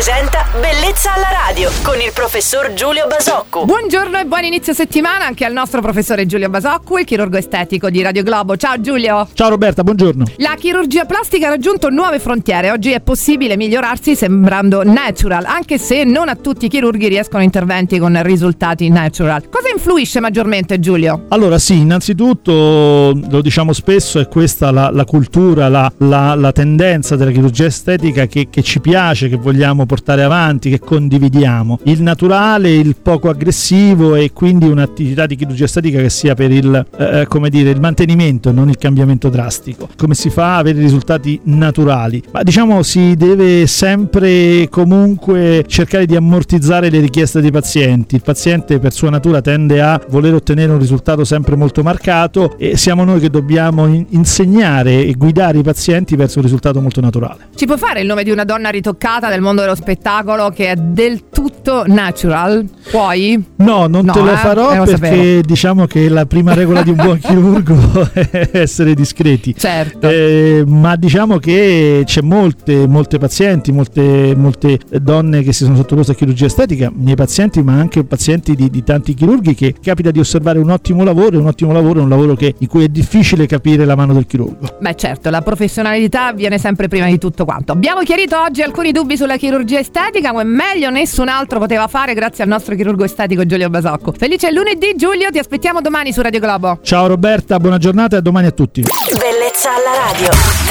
presenta Bellezza alla radio con il professor Giulio Basocco. Buongiorno e buon inizio settimana anche al nostro professore Giulio Basocco, il chirurgo estetico di Radio Globo. Ciao Giulio. Ciao Roberta, buongiorno. La chirurgia plastica ha raggiunto nuove frontiere. Oggi è possibile migliorarsi sembrando natural, anche se non a tutti i chirurghi riescono interventi con risultati natural. Cosa influisce maggiormente Giulio? Allora sì, innanzitutto lo diciamo spesso, è questa la, la cultura, la, la, la, tendenza della chirurgia estetica che, che ci piace, che vogliamo portare avanti, che condividiamo. Il naturale, il poco aggressivo e quindi un'attività di chirurgia estetica che sia per il, eh, come dire, il mantenimento, non il cambiamento drastico. Come si fa a avere risultati naturali? Ma diciamo si deve sempre comunque cercare di ammortizzare le richieste dei pazienti. Il paziente per sua natura tende a voler ottenere un risultato sempre molto marcato e siamo noi che dobbiamo in- insegnare e guidare i pazienti verso un risultato molto naturale. Ci può fare il nome di una donna ritoccata del mondo dello spettacolo che è del tutto natural? Puoi? No, non no, te lo eh? farò lo perché sapevo. diciamo che la prima regola di un buon chirurgo è essere discreti. Certo. Eh, ma diciamo che c'è molte, molte pazienti, molte, molte donne che si sono sottoposte a chirurgia estetica, miei pazienti, ma anche pazienti di, di tanti chirurghi che capita di osservare un ottimo lavoro e un ottimo lavoro è un lavoro che, in cui è difficile capire la mano del chirurgo. Beh certo, la professionalità viene sempre prima di tutto quanto. Abbiamo chiarito oggi alcuni dubbi sulla chirurgia estetica, come meglio nessun altro poteva fare grazie al nostro chirurgo estetico Giulio Basocco. Felice lunedì Giulio, ti aspettiamo domani su Radio Globo. Ciao Roberta, buona giornata e a domani a tutti. Bellezza alla radio.